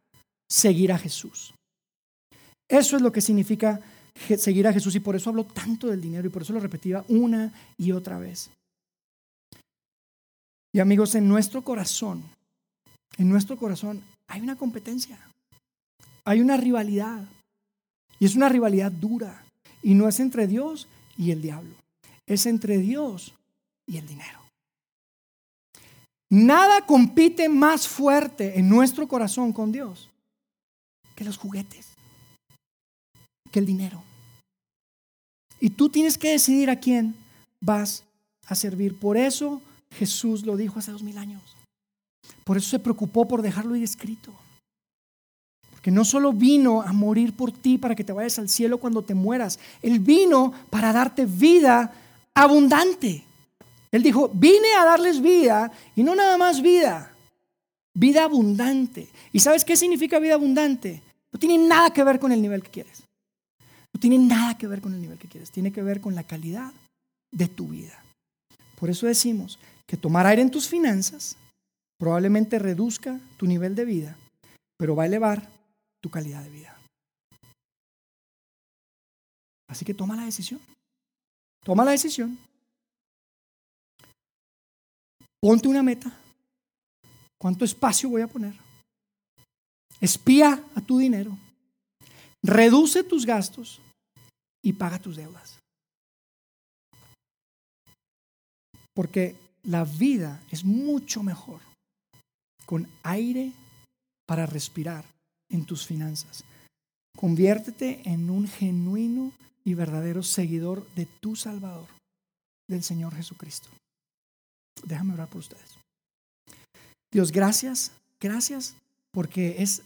seguir a Jesús. Eso es lo que significa seguir a Jesús y por eso hablo tanto del dinero y por eso lo repetía una y otra vez. Y amigos, en nuestro corazón en nuestro corazón hay una competencia, hay una rivalidad. Y es una rivalidad dura. Y no es entre Dios y el diablo, es entre Dios y el dinero. Nada compite más fuerte en nuestro corazón con Dios que los juguetes, que el dinero. Y tú tienes que decidir a quién vas a servir. Por eso Jesús lo dijo hace dos mil años. Por eso se preocupó por dejarlo ahí escrito. Porque no solo vino a morir por ti para que te vayas al cielo cuando te mueras, Él vino para darte vida abundante. Él dijo, vine a darles vida y no nada más vida, vida abundante. ¿Y sabes qué significa vida abundante? No tiene nada que ver con el nivel que quieres. No tiene nada que ver con el nivel que quieres. Tiene que ver con la calidad de tu vida. Por eso decimos que tomar aire en tus finanzas probablemente reduzca tu nivel de vida, pero va a elevar tu calidad de vida. Así que toma la decisión. Toma la decisión. Ponte una meta. ¿Cuánto espacio voy a poner? Espía a tu dinero. Reduce tus gastos y paga tus deudas. Porque la vida es mucho mejor con aire para respirar en tus finanzas. Conviértete en un genuino y verdadero seguidor de tu Salvador, del Señor Jesucristo. Déjame orar por ustedes. Dios, gracias, gracias porque es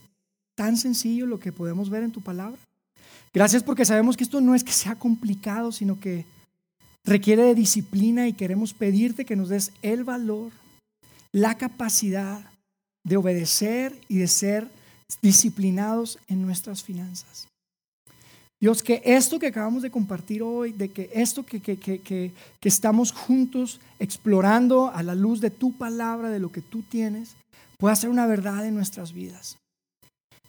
tan sencillo lo que podemos ver en tu palabra. Gracias porque sabemos que esto no es que sea complicado, sino que requiere de disciplina y queremos pedirte que nos des el valor, la capacidad de obedecer y de ser disciplinados en nuestras finanzas. Dios, que esto que acabamos de compartir hoy, de que esto que, que, que, que, estamos juntos explorando a la luz de tu palabra, de lo que tú tienes, pueda ser una verdad en nuestras vidas.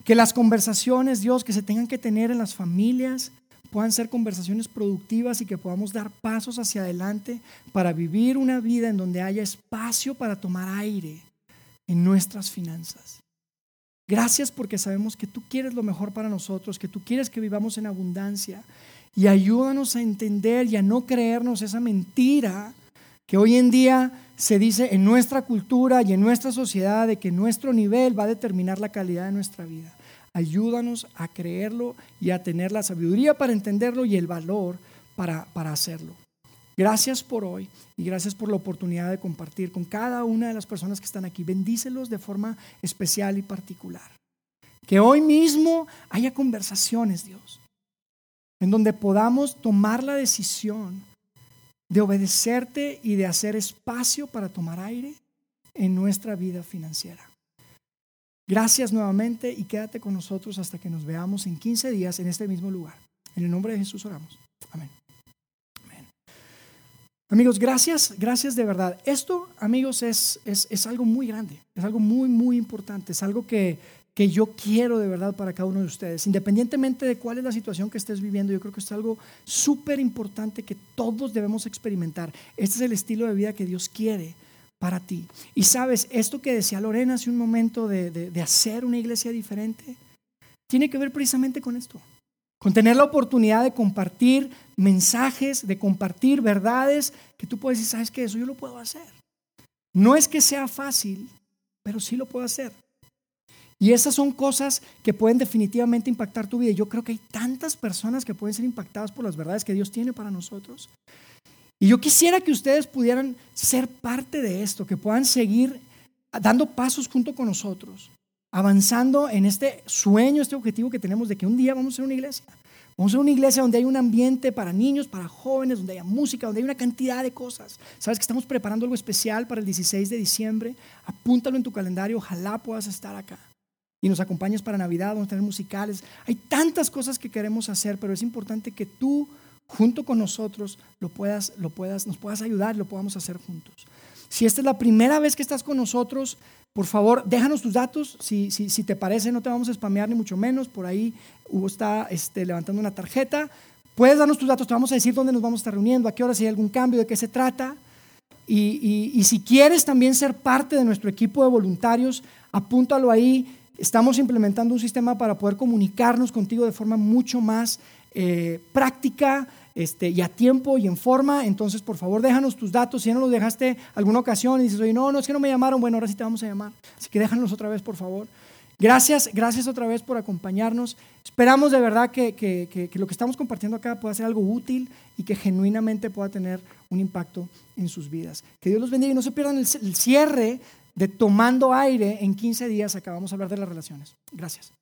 Que las conversaciones, Dios, que se tengan que tener en las familias, puedan ser conversaciones productivas y que podamos dar pasos hacia adelante para vivir una vida en donde haya espacio para tomar aire en nuestras finanzas. Gracias porque sabemos que tú quieres lo mejor para nosotros, que tú quieres que vivamos en abundancia. Y ayúdanos a entender y a no creernos esa mentira que hoy en día se dice en nuestra cultura y en nuestra sociedad de que nuestro nivel va a determinar la calidad de nuestra vida. Ayúdanos a creerlo y a tener la sabiduría para entenderlo y el valor para, para hacerlo. Gracias por hoy y gracias por la oportunidad de compartir con cada una de las personas que están aquí. Bendícelos de forma especial y particular. Que hoy mismo haya conversaciones, Dios, en donde podamos tomar la decisión de obedecerte y de hacer espacio para tomar aire en nuestra vida financiera. Gracias nuevamente y quédate con nosotros hasta que nos veamos en 15 días en este mismo lugar. En el nombre de Jesús oramos. Amén. Amigos, gracias, gracias de verdad. Esto, amigos, es, es, es algo muy grande, es algo muy, muy importante, es algo que, que yo quiero de verdad para cada uno de ustedes. Independientemente de cuál es la situación que estés viviendo, yo creo que es algo súper importante que todos debemos experimentar. Este es el estilo de vida que Dios quiere para ti. Y sabes, esto que decía Lorena hace un momento de, de hacer una iglesia diferente, tiene que ver precisamente con esto. Con tener la oportunidad de compartir mensajes, de compartir verdades, que tú puedes decir, sabes que eso yo lo puedo hacer. No es que sea fácil, pero sí lo puedo hacer. Y esas son cosas que pueden definitivamente impactar tu vida. Yo creo que hay tantas personas que pueden ser impactadas por las verdades que Dios tiene para nosotros. Y yo quisiera que ustedes pudieran ser parte de esto, que puedan seguir dando pasos junto con nosotros, avanzando en este sueño, este objetivo que tenemos de que un día vamos a ser una iglesia. Vamos a una iglesia donde hay un ambiente para niños, para jóvenes, donde haya música, donde hay una cantidad de cosas. Sabes que estamos preparando algo especial para el 16 de diciembre. Apúntalo en tu calendario, ojalá puedas estar acá y nos acompañes para Navidad, vamos a tener musicales. Hay tantas cosas que queremos hacer, pero es importante que tú, junto con nosotros, lo puedas, lo puedas, nos puedas ayudar lo podamos hacer juntos. Si esta es la primera vez que estás con nosotros, por favor, déjanos tus datos. Si, si, te parece, no te vamos a spamear ni mucho menos. Por ahí Hugo está este, levantando una tarjeta. Puedes darnos tus datos, te vamos a decir dónde nos vamos a estar reuniendo, a qué hora, si hay algún cambio, de qué se trata. Y, y, y si quieres también ser parte de nuestro equipo de voluntarios, apúntalo ahí Estamos implementando un sistema para poder comunicarnos contigo de forma mucho más eh, práctica este, y a tiempo y en forma. Entonces, por favor, déjanos tus datos. Si ya no los dejaste alguna ocasión y dices, oye, no, no es que no me llamaron, bueno, ahora sí te vamos a llamar. Así que déjanos otra vez, por favor. Gracias, gracias otra vez por acompañarnos. Esperamos de verdad que, que, lo que estamos compartiendo acá pueda ser algo útil y que genuinamente pueda tener un impacto en sus vidas. Que Dios los bendiga y no se pierdan el, el cierre de tomando aire en 15 días acabamos de hablar de las relaciones. Gracias.